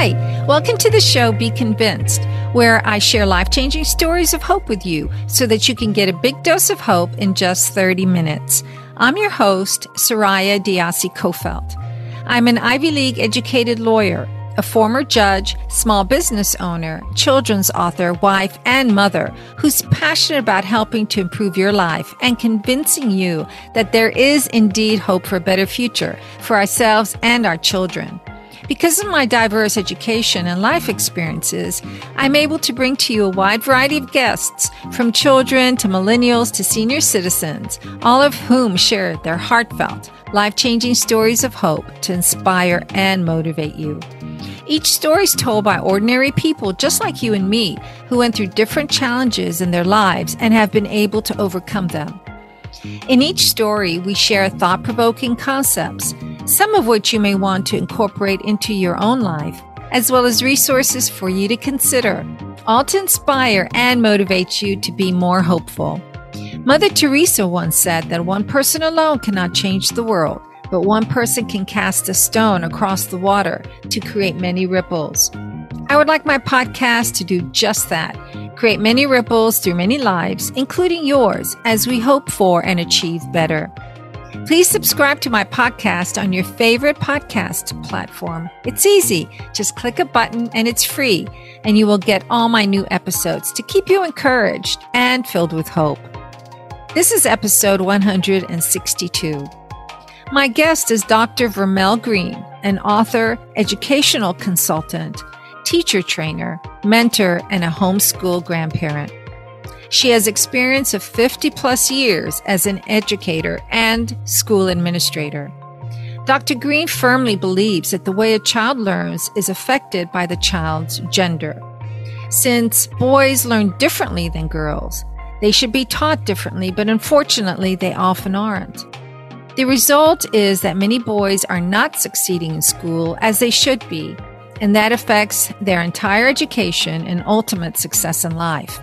Hi, welcome to the show Be Convinced, where I share life changing stories of hope with you so that you can get a big dose of hope in just 30 minutes. I'm your host, Soraya Diase Coffelt. I'm an Ivy League educated lawyer, a former judge, small business owner, children's author, wife, and mother who's passionate about helping to improve your life and convincing you that there is indeed hope for a better future for ourselves and our children. Because of my diverse education and life experiences, I'm able to bring to you a wide variety of guests, from children to millennials to senior citizens, all of whom share their heartfelt, life changing stories of hope to inspire and motivate you. Each story is told by ordinary people just like you and me who went through different challenges in their lives and have been able to overcome them. In each story, we share thought provoking concepts some of which you may want to incorporate into your own life, as well as resources for you to consider, all to inspire and motivate you to be more hopeful. Mother Teresa once said that one person alone cannot change the world, but one person can cast a stone across the water to create many ripples. I would like my podcast to do just that create many ripples through many lives, including yours, as we hope for and achieve better. Please subscribe to my podcast on your favorite podcast platform. It's easy. Just click a button and it's free, and you will get all my new episodes to keep you encouraged and filled with hope. This is episode 162. My guest is Dr. Vermelle Greene, an author, educational consultant, teacher trainer, mentor, and a homeschool grandparent. She has experience of 50 plus years as an educator and school administrator. Dr. Greene firmly believes that the way a child learns is affected by the child's gender. Since boys learn differently than girls, they should be taught differently, but unfortunately, they often aren't. The result is that many boys are not succeeding in school as they should be, and that affects their entire education and ultimate success in life.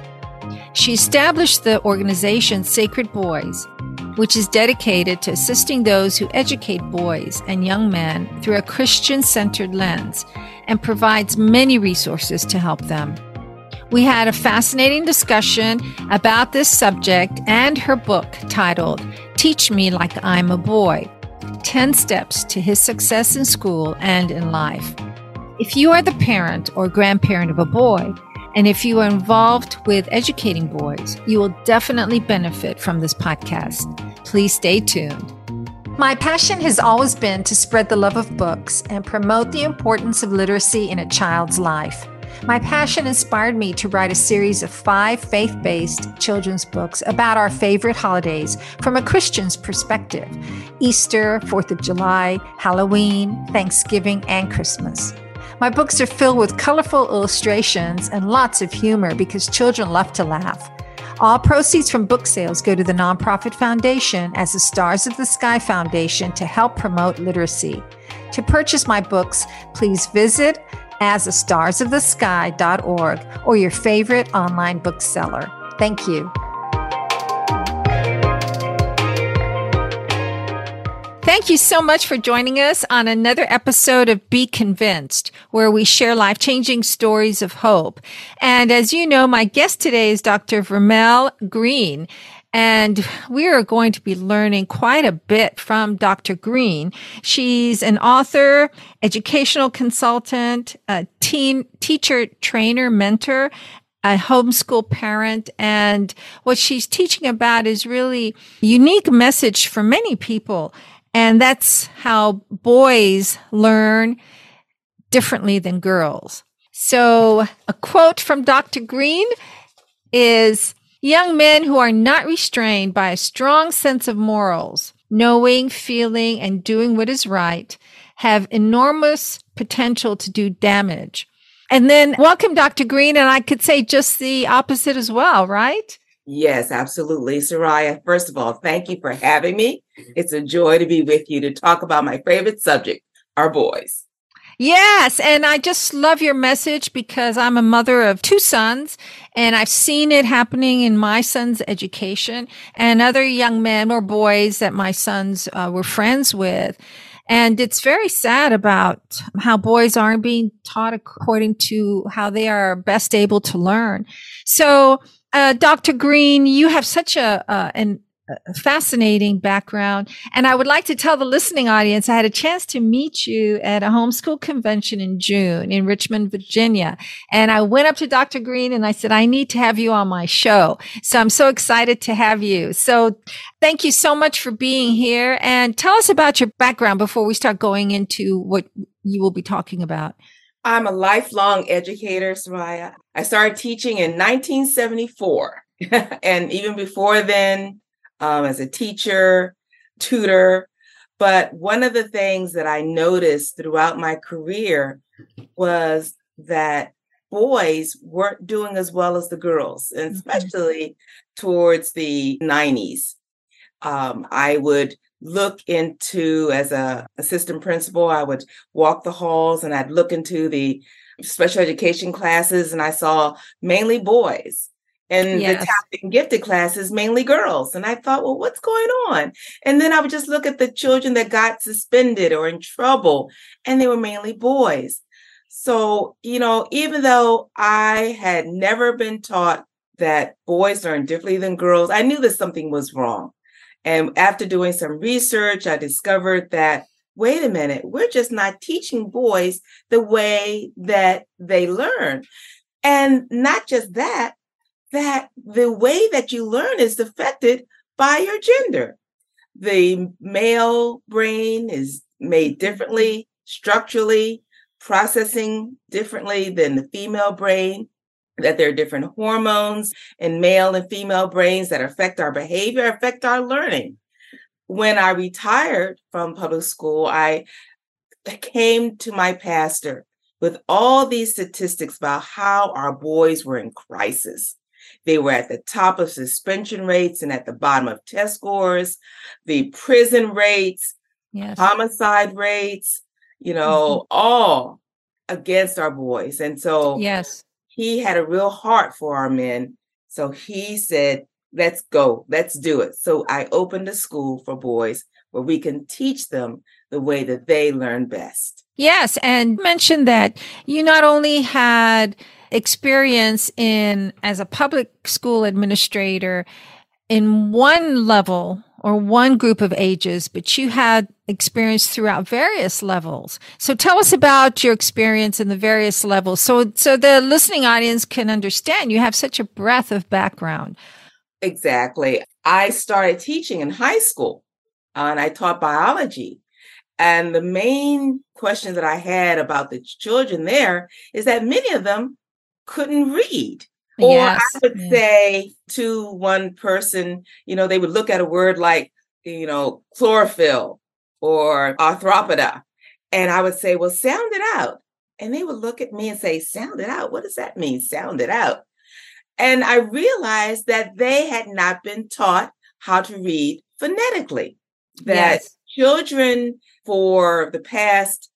She established the organization Sacred Boys, which is dedicated to assisting those who educate boys and young men through a Christian centered lens and provides many resources to help them. We had a fascinating discussion about this subject and her book titled Teach Me Like I'm a Boy 10 Steps to His Success in School and in Life. If you are the parent or grandparent of a boy, and if you are involved with educating boys, you will definitely benefit from this podcast. Please stay tuned. My passion has always been to spread the love of books and promote the importance of literacy in a child's life. My passion inspired me to write a series of five faith based children's books about our favorite holidays from a Christian's perspective Easter, 4th of July, Halloween, Thanksgiving, and Christmas. My books are filled with colorful illustrations and lots of humor because children love to laugh. All proceeds from book sales go to the nonprofit foundation as the Stars of the Sky Foundation to help promote literacy. To purchase my books, please visit as a starsofthesky.org or your favorite online bookseller. Thank you. Thank you so much for joining us on another episode of Be Convinced, where we share life changing stories of hope. And as you know, my guest today is Dr. Vermelle Greene. And we are going to be learning quite a bit from Dr. Greene. She's an author, educational consultant, a teen teacher, trainer, mentor, a homeschool parent. And what she's teaching about is really unique message for many people. And that's how boys learn differently than girls. So a quote from Dr. Greene is young men who are not restrained by a strong sense of morals, knowing, feeling, and doing what is right have enormous potential to do damage. And then welcome, Dr. Greene. And I could say just the opposite as well, right? Yes, absolutely. Soraya, first of all, thank you for having me. It's a joy to be with you to talk about my favorite subject, our boys. Yes. And I just love your message because I'm a mother of two sons and I've seen it happening in my son's education and other young men or boys that my sons uh, were friends with. And it's very sad about how boys aren't being taught according to how they are best able to learn. So, uh, Dr. Greene, you have such a, uh, an fascinating background. And I would like to tell the listening audience I had a chance to meet you at a homeschool convention in June in Richmond, Virginia. And I went up to Dr. Greene and I said, I need to have you on my show. So I'm so excited to have you. So thank you so much for being here and tell us about your background before we start going into what you will be talking about. I'm a lifelong educator, Soraya. I started teaching in 1974. and even before then, um, as a teacher, tutor. But one of the things that I noticed throughout my career was that boys weren't doing as well as the girls, and mm-hmm. especially towards the 90s. Um, I would look into as a assistant principal i would walk the halls and i'd look into the special education classes and i saw mainly boys and yes. the talented and gifted classes mainly girls. And i thought well what's going on? And then i would just look at the children that got suspended or in trouble and they were mainly boys. So you know even though i had never been taught that boys learn differently than girls i knew that something was wrong and after doing some research i discovered that wait a minute we're just not teaching boys the way that they learn and not just that that the way that you learn is affected by your gender. The male brain is made differently, structurally, processing differently than the female brain, that there are different hormones in male and female brains that affect our behavior, affect our learning. When I retired from public school, I came to my pastor with all these statistics about how our boys were in crisis they were at the top of suspension rates and at the bottom of test scores, the prison rates, yes. homicide rates, you know, mm-hmm. all against our boys. And so yes, he had a real heart for our men. So he said, let's go, let's do it. So I opened a school for boys where we can teach them the way that they learn best. Yes. And mention that you not only had experience in as a public school administrator in one level or one group of ages, but you had experience throughout various levels. So tell us about your experience in the various levels so so the listening audience can understand you have such a breadth of background. Exactly. I started teaching in high school uh, and I taught biology. And the main question that I had about the children there is that many of them couldn't read. Or yes. I would yes. say to one person, you know, they would look at a word like, you know, chlorophyll or arthropoda. And I would say, well, sound it out. And they would look at me and say, sound it out. What does that mean? Sound it out. And I realized that they had not been taught how to read phonetically, that yes. children for the past,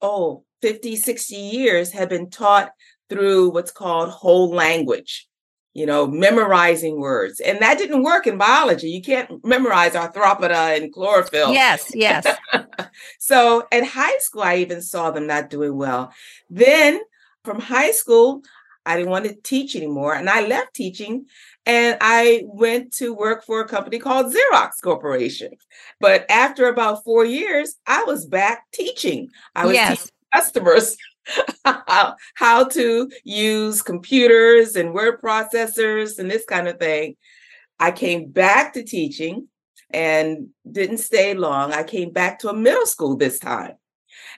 oh, 50, 60 years have been taught through what's called whole language, you know, memorizing words. And that didn't work in biology. You can't memorize arthropoda and chlorophyll. Yes, yes. so at high school, I even saw them not doing well. Then from high school, I didn't want to teach anymore. And I left teaching and I went to work for a company called Xerox Corporation. But after about four years, I was back teaching. I was yes. teaching customers how, how to use computers and word processors and this kind of thing. I came back to teaching and didn't stay long. I came back to a middle school this time.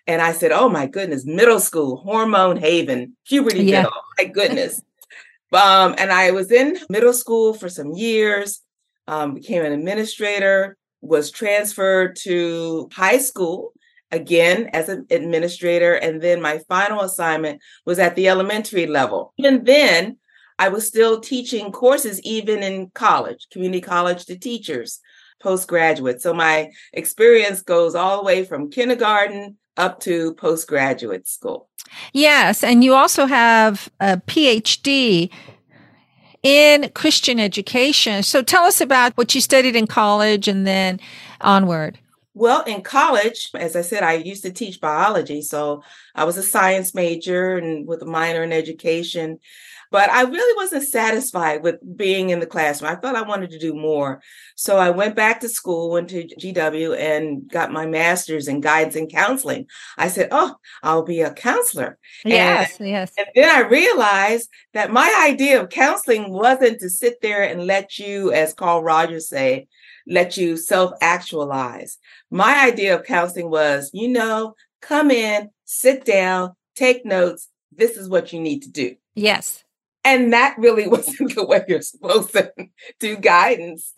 And I said, Oh my goodness, middle school, hormone haven, puberty yeah. middle, my goodness. um, and I was in middle school for some years, um, became an administrator, was transferred to high school again as an administrator. And then my final assignment was at the elementary level. And then I was still teaching courses even in college, community college to teachers, postgraduate. So my experience goes all the way from kindergarten up to postgraduate school. Yes. And you also have a PhD in Christian education. So tell us about what you studied in college and then onward. Well, in college, as I said, I used to teach biology. So I was a science major and with a minor in education. But I really wasn't satisfied with being in the classroom. I thought I wanted to do more. So I went back to school, went to GW, and got my master's in guidance and counseling. I said, Oh, I'll be a counselor. Yes, and, yes. And then I realized that my idea of counseling wasn't to sit there and let you, as Carl Rogers say, let you self actualize. My idea of counseling was, you know, come in, sit down, take notes. This is what you need to do. Yes. And that really wasn't the way you're supposed to do guidance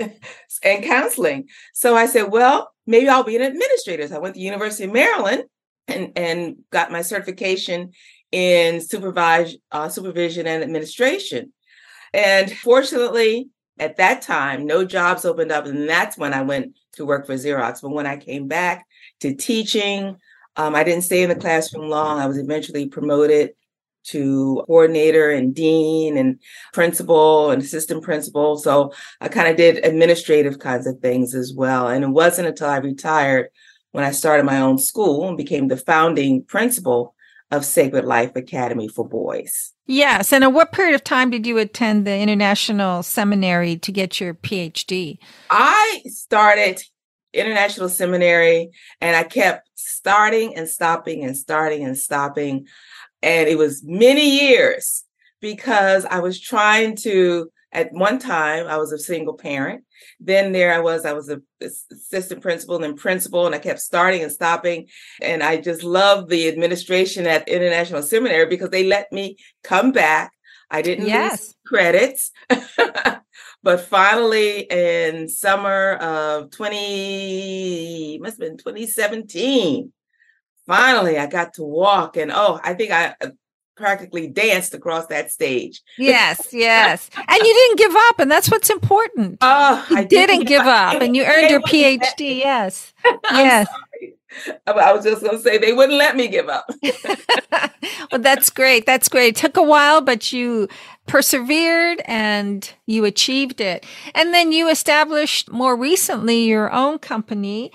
and counseling. So I said, well, maybe I'll be an administrator. So I went to University of Maryland and, and got my certification in supervise, uh, supervision and administration. And fortunately, at that time, no jobs opened up. And that's when I went to work for Xerox. But when I came back to teaching, um, I didn't stay in the classroom long. I was eventually promoted to coordinator and dean and principal and assistant principal. So I kind of did administrative kinds of things as well. And it wasn't until I retired when I started my own school and became the founding principal of Sacred Life Academy for Boys. Yes. And at what period of time did you attend the International Seminary to get your PhD? I started International Seminary and I kept starting and stopping and starting and stopping. And it was many years because I was trying to at one time i was a single parent. Then there i was i was a assistant principal and then principal and i kept starting and stopping. And i just loved the administration at international seminary because they let me come back. I didn't yes. lose credits. But finally in summer of 20 must have been 2017 finally i got to walk. And oh i think i practically danced across that stage. Yes, yes. And you didn't give up, and that's what's important. Oh, you I didn't, didn't give up, and you earned your PhD. Yes. yes. I was just going to say they wouldn't let me give up. well, that's great. That's great. It took a while, but you persevered and you achieved it. And then you established more recently your own company.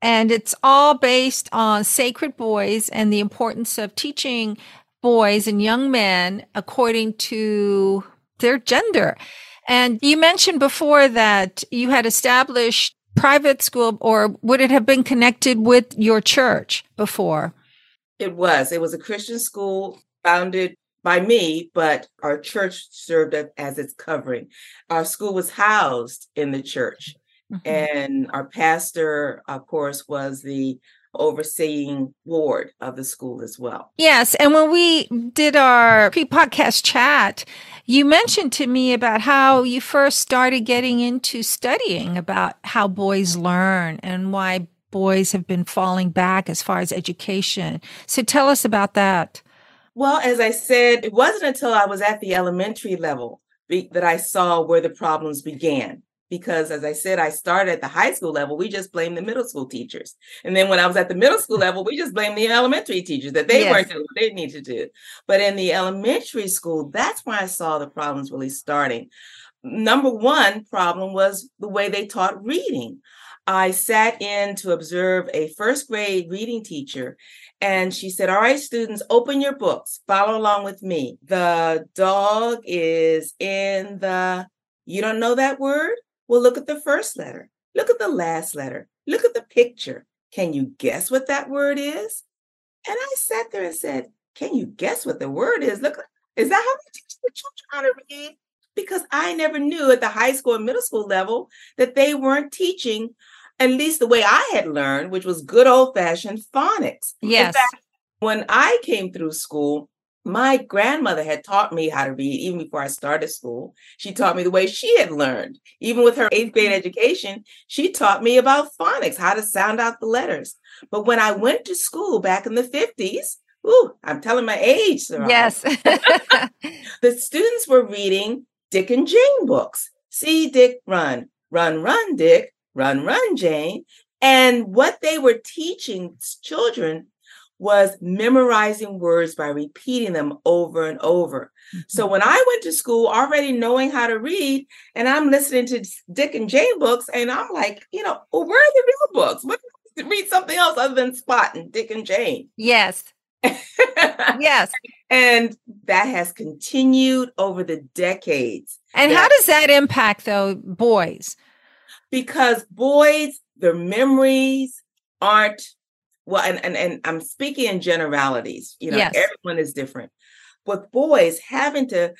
And it's all based on sacred boys and the importance of teaching boys and young men according to their gender. And you mentioned before that you had established private school, or would it have been connected with your church before? It was. It was a Christian school founded by me, but our church served as its covering. Our school was housed in the church, mm-hmm. and our pastor, of course, was the overseeing ward of the school as well. Yes. And when we did our pre podcast chat, you mentioned to me about how you first started getting into studying about how boys learn and why boys have been falling back as far as education. So tell us about that. Well, as I said, it wasn't until I was at the elementary level that I saw where the problems began because as I said, I started at the high school level. We just blamed the middle school teachers. And then when I was at the middle school level, we just blamed the elementary teachers that they yes. weren't doing what they need to do. But in the elementary school, that's where I saw the problems really starting. Number one problem was the way they taught reading. I sat in to observe a first grade reading teacher, and she said, All right, students, open your books, follow along with me. The dog is in the, you don't know that word? Well, look at the first letter. Look at the last letter. Look at the picture. Can you guess what that word is? And I sat there and said, Can you guess what the word is? Look, is that how we teach the children how to read? Because I never knew at the high school and middle school level that they weren't teaching, at least the way I had learned, which was good old fashioned phonics. Yes. Fact, when I came through school, my grandmother had taught me how to read even before I started school. She taught me the way she had learned. Even with her eighth grade education, she taught me about phonics, how to sound out the letters. But when I went to school back in the 50s, ooh, I'm telling my age. Sarah. Yes. the students were reading Dick and Jane books. See Dick run, run, run, Dick, run, run, Jane. And what they were teaching children was memorizing words by repeating them over and over. Mm-hmm. So when I went to school already knowing how to read, and I'm listening to Dick and Jane books, and I'm like, you know, well, where are the real books? What, read something else other than Spot and Dick and Jane. Yes. yes. And that has continued over the decades. And how does that impact, though, boys? Because boys, their memories aren't well, and, and, and I'm speaking in generalities, you know, yes. everyone is different. but boys, having to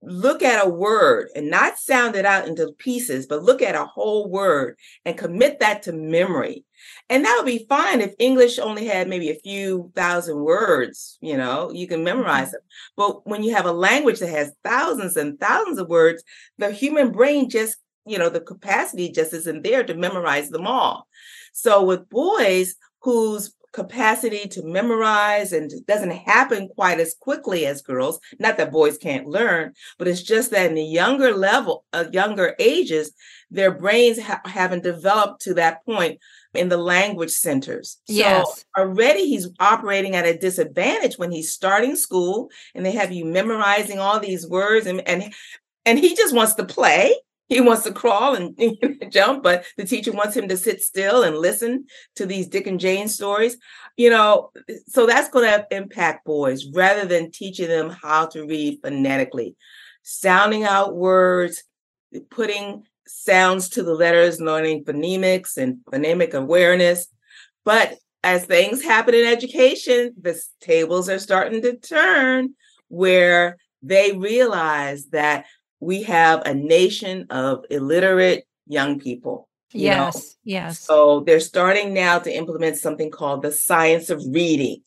look at a word and not sound it out into pieces, but look at a whole word and commit that to memory. And that would be fine if English only had maybe a few thousand words, you know, you can memorize mm-hmm. them. But when you have a language that has thousands and thousands of words, the human brain just, you know, the capacity just isn't there to memorize them all. So with boys whose capacity to memorize and doesn't happen quite as quickly as girls. Not that boys can't learn but it's just that in the younger level uh, younger ages their brains ha- haven't developed to that point in the language centers. So yes. already he's operating at a disadvantage when he's starting school and they have you memorizing all these words and and and he just wants to play he wants to crawl and jump, but the teacher wants him to sit still and listen to these Dick and Jane stories. You know, so that's going to impact boys rather than teaching them how to read phonetically, sounding out words, putting sounds to the letters, learning phonemics and phonemic awareness. But as things happen in education, the tables are starting to turn where they realize that we have a nation of illiterate young people. Yes, know? yes. So they're starting now to implement something called the science of reading,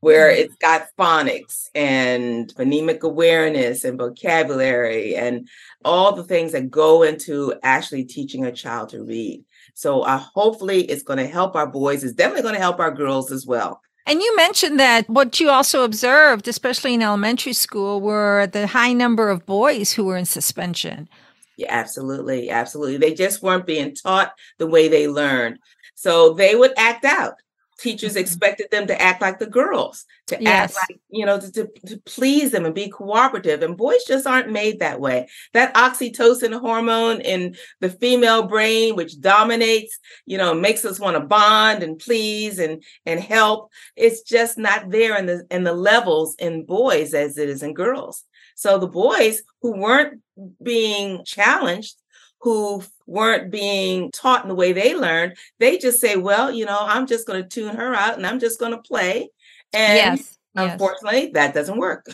where mm-hmm. it's got phonics and phonemic awareness and vocabulary and all the things that go into actually teaching a child to read. So uh, hopefully it's going to help our boys. It's definitely going to help our girls as well. And you mentioned that what you also observed, especially in elementary school, were the high number of boys who were in suspension. Yeah, absolutely. Absolutely. They just weren't being taught the way they learned. So they would act out teachers mm-hmm. expected them to act like the girls to yes. act like you know to, to, to, please them and be cooperative and boys just aren't made that way that oxytocin hormone in the female brain which dominates you know makes us want to bond and please and and help it's just not there in the in the levels in boys as it is in girls so the boys who weren't being challenged who weren't being taught in the way they learned, they just say, well, you know, I'm just going to tune her out and I'm just going to play. And yes, unfortunately, yes. that doesn't work.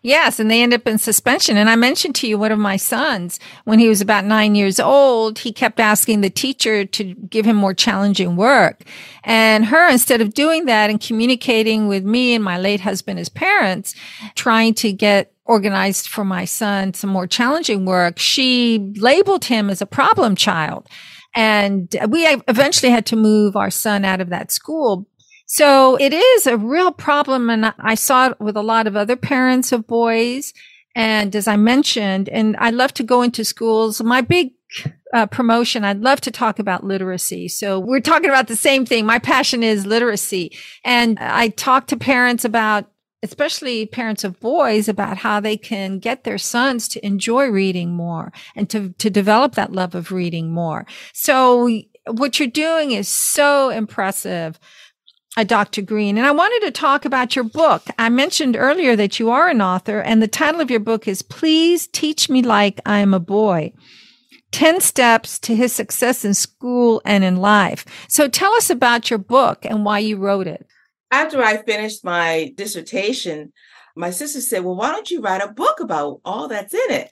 Yes, and they end up in suspension. And I mentioned to you one of my sons, when he was about nine years old, he kept asking the teacher to give him more challenging work. And her, instead of doing that and communicating with me and my late husband as parents, trying to get organized for my son some more challenging work, she labeled him as a problem child. And we eventually had to move our son out of that school. So it is a real problem. And I saw it with a lot of other parents of boys. And as I mentioned, and I love to go into schools. My big uh, promotion, I'd love to talk about literacy. So we're talking about the same thing. My passion is literacy. And I talk to parents about especially parents of boys about how they can get their sons to enjoy reading more and to, to develop that love of reading more. So what you're doing is so impressive. Uh, Dr. Greene. And I wanted to talk about your book. I mentioned earlier that you are an author and the title of your book is Please Teach Me Like I Am a Boy. 10 steps to his success in school and in life. So tell us about your book and why you wrote it after I finished my dissertation, my sister said, Well, why don't you write a book about all that's in it?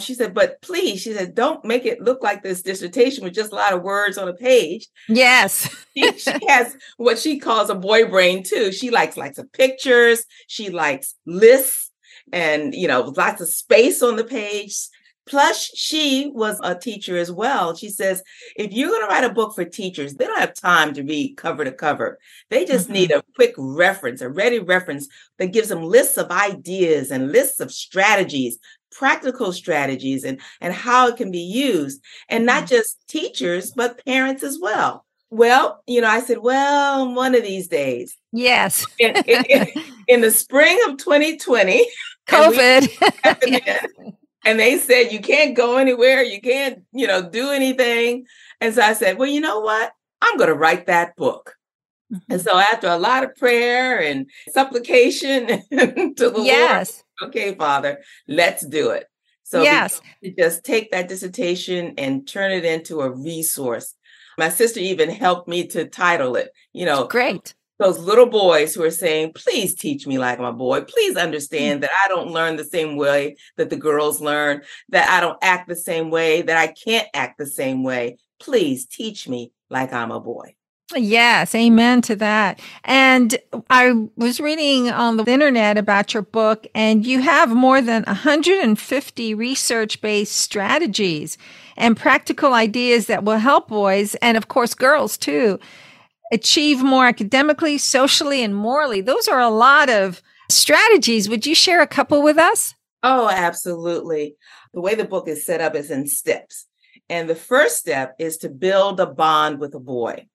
She said, But please, she said, don't make it look like this dissertation with just a lot of words on a page. Yes. she, she, has what she calls a boy brain too. She likes lots of pictures, she likes lists and you know lots of space on the page Plus, she was a teacher as well. She says, if you're going to write a book for teachers, they don't have time to read cover to cover. They just mm-hmm. need a quick reference, a ready reference that gives them lists of ideas and lists of strategies, practical strategies, and, and how it can be used. And not mm-hmm. just teachers, but parents as well. Well, you know, I said, well, one of these days. Yes. in, in, in the spring of 2020, COVID and they said you can't go anywhere, you can't, you know, do anything. And so I said, well, you know what? I'm going to write that book. Mm-hmm. And so after a lot of prayer and supplication to the yes. Lord, okay, Father, let's do it. So yes, just take that dissertation and turn it into a resource. My sister even helped me to title it, you know, great. Those little boys who are saying, please teach me like my boy. Please Mm. understand that I don't learn the same way that the girls learn, that I don't act the same way, that I can't act the same way. Please teach me like I'm a boy. Yes, amen to that. And I was reading on the internet about your book, and you have more than 150 research based strategies and practical ideas that will help boys, and of course, girls too, achieve more academically, socially, and morally. Those are a lot of strategies. Would you share a couple with us? Oh, absolutely. The way the book is set up is in steps. And the first step is to build a bond with a boy.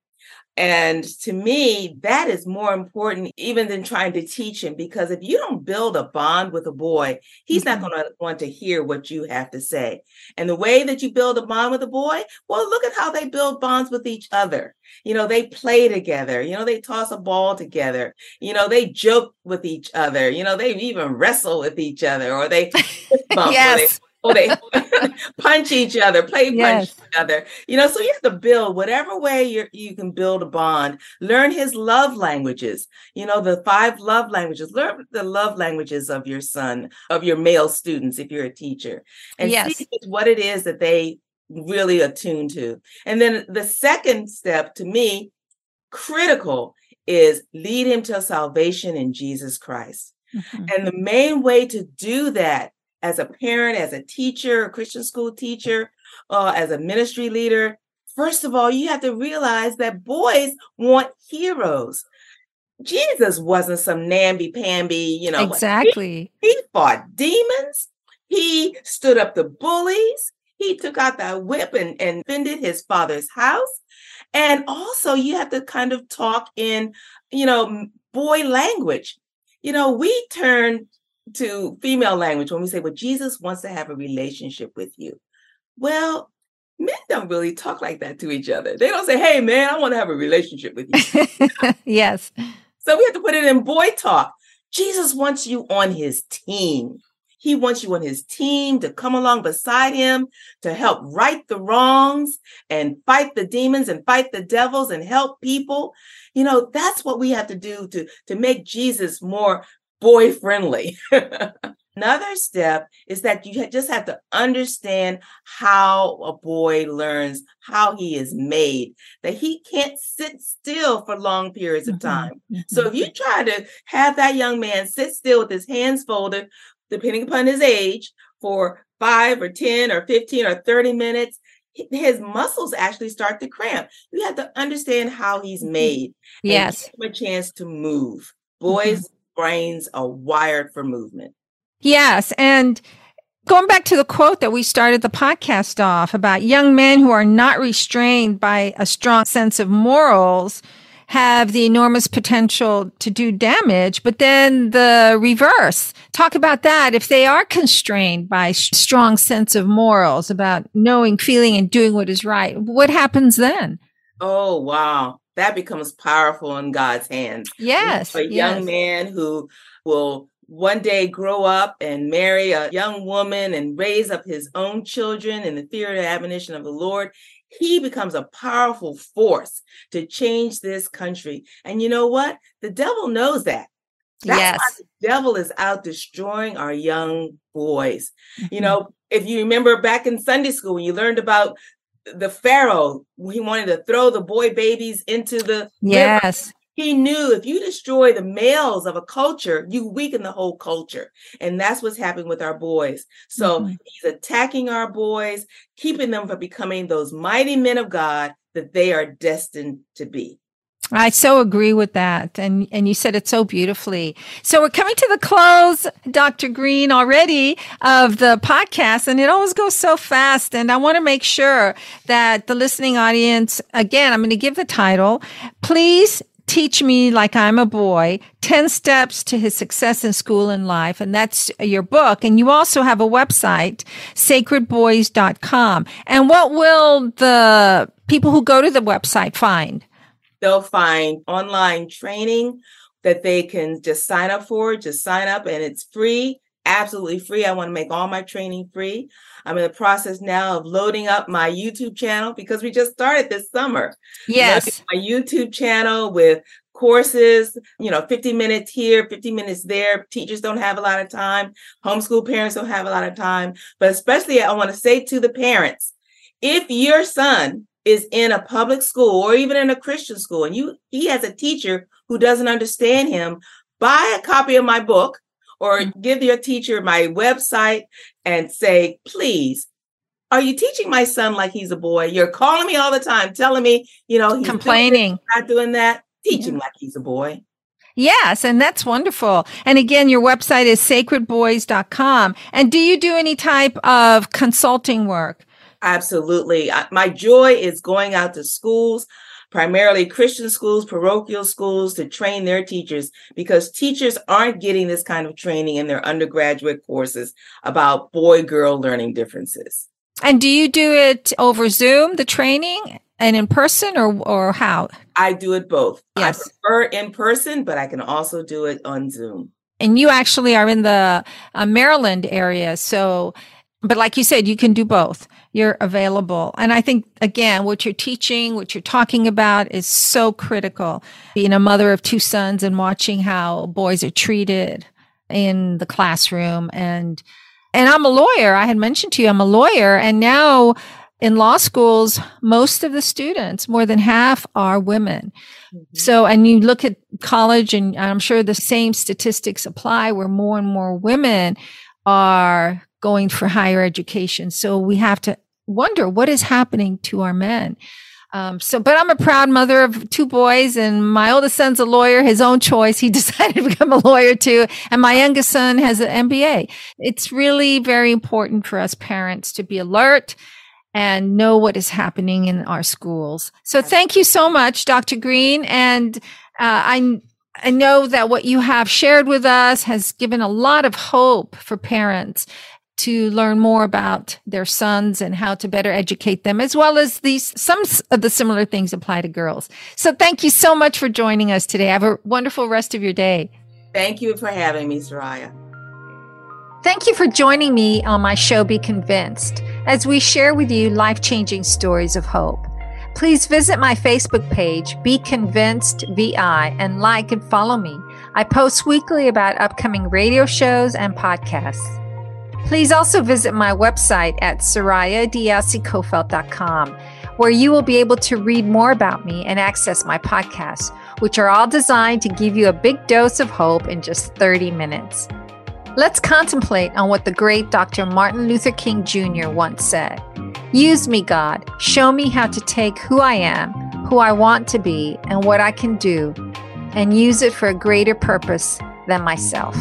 And to me, that is more important even than trying to teach him because if you don't build a bond with a boy, he's mm-hmm. not going to want to hear what you have to say. And the way that you build a bond with a boy, well, look at how they build bonds with each other. You know, they play together, you know, they toss a ball together, you know, they joke with each other, you know, they even wrestle with each other or they yes or they punch each other, play yes. punch each other. You know, so you have to build whatever way you you can build a bond. Learn his love languages. You know, the five love languages. Learn the love languages of your son, of your male students, if you're a teacher, and yes. see what it is that they really attune to. And then the second step, to me, critical, is lead him to salvation in Jesus Christ. Mm-hmm. And the main way to do that as a parent, as a teacher, a Christian school teacher, uh, as a ministry leader, first of all, you have to realize that boys want heroes. Jesus wasn't some namby pamby, you know. Exactly. He, he, fought demons. He stood up to bullies. He took out that whip and, and defended his father's house. And also, you have to kind of talk in, you know, boy language. You know, we turn to female language when we say, well, Jesus wants to have a relationship with you. Well, men don't really talk like that to each other. They don't say, hey, man, I want to have a relationship with you. yes. So we have to put it in boy talk. Jesus wants you on his team. He wants you on his team to come along beside him to help right the wrongs and fight the demons and fight the devils and help people. You know, that's what we have to do to, to make Jesus more boy friendly. Another step is that you just have to understand how a boy learns, how he is made, that he can't sit still for long periods of time. Mm-hmm. So if you mm-hmm. try to have that young man sit still with his hands folded, depending upon his age, for five or 10 or 15 or 30 minutes, his muscles actually start to cramp. You have to understand how he's mm-hmm. made. Yes. a chance to move. Boys mm-hmm brains are wired for movement. Yes. And going back to the quote that we started the podcast off about young men who are not restrained by a strong sense of morals have the enormous potential to do damage, but then the reverse. Talk about that. If they are constrained by strong sense of morals about knowing, feeling, and doing what is right, what happens then? Oh, wow that becomes powerful in God's hands. Yes. A young yes. man who will one day grow up and marry a young woman and raise up his own children in the fear and admonition of the Lord. He becomes a powerful force to change this country. And you know what? The devil knows that. That's yes. why the devil is out destroying our young boys. Mm-hmm. You know, if you remember back in Sunday school when you learned about the Pharaoh, he wanted to throw the boy babies into the yes. River. He knew if you destroy the males of a culture, you weaken the whole culture. And that's what's happening with our boys. So mm-hmm. he's attacking our boys, keeping them from becoming those mighty men of God that they are destined to be. I so agree with that. And, and you said it so beautifully. So we're coming to the close, Dr. Greene, already of the podcast, and it always goes so fast. And I want to make sure that the listening audience, again, I'm going to give the title. Please teach me like I'm a boy 10 steps to his success in school and life. And that's your book. And you also have a website, sacredboys.com. And what will the people who go to the website find? They'll find online training that they can just sign up for. Just sign up and it's free, absolutely free. I want to make all my training free. I'm in the process now of loading up my YouTube channel because we just started this summer. Yes. My YouTube channel with courses, you know, 50 minutes here, 50 minutes there. Teachers don't have a lot of time. Homeschool parents don't have a lot of time. But especially, I want to say to the parents if your son is in a public school or even in a Christian school and you he has a teacher who doesn't understand him, buy a copy of my book or mm. give your teacher my website and say, please, are you teaching my son like he's a boy? You're calling me all the time, telling me, you know, he's complaining, doing not doing that. Teach yeah. him like he's a boy. Yes, and that's wonderful. And again, your website is sacredboys.com. And do you do any type of consulting work? Absolutely. My joy is going out to schools, primarily Christian schools, parochial schools, to train their teachers because teachers aren't getting this kind of training in their undergraduate courses about boy girl learning differences. And do you do it over Zoom, the training? and in person or or how? I do it both. Yes. I prefer in person, but I can also do it on Zoom. And you actually are in the uh, Maryland area, so but like you said, you can do both. You're available. And I think again, what you're teaching, what you're talking about is so critical. Being a mother of two sons and watching how boys are treated in the classroom and and I'm a lawyer. I had mentioned to you I'm a lawyer and now in law schools, most of the students, more than half, are women. Mm-hmm. So, and you look at college, and I'm sure the same statistics apply where more and more women are going for higher education. So we have to wonder what is happening to our men. Um, so, but I'm a proud mother of two boys, and my oldest son's a lawyer, his own choice. He decided to become a lawyer too. And my youngest son has an MBA. It's really very important for us parents to be alert and know what is happening in our schools. So thank you so much, Dr. Greene. And uh, I, I know that what you have shared with us has given a lot of hope for parents to learn more about their sons and how to better educate them, as well as these, some of the similar things apply to girls. So thank you so much for joining us today. Have a wonderful rest of your day. Thank you for having me, Soraya. Thank you for joining me on my show, Be Convinced, as we share with you life changing stories of hope. Please visit my Facebook page, Be Convinced VI, and like and follow me. I post weekly about upcoming radio shows and podcasts. Please also visit my website at sorayadiasecoffelt.com, where you will be able to read more about me and access my podcasts, which are all designed to give you a big dose of hope in just 30 minutes. Let's contemplate on what the great Dr. Martin Luther King Jr. once said Use me, God. Show me how to take who I am, who I want to be, and what I can do, and use it for a greater purpose than myself.